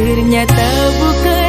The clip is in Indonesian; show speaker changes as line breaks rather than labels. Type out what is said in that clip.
ternyata bukan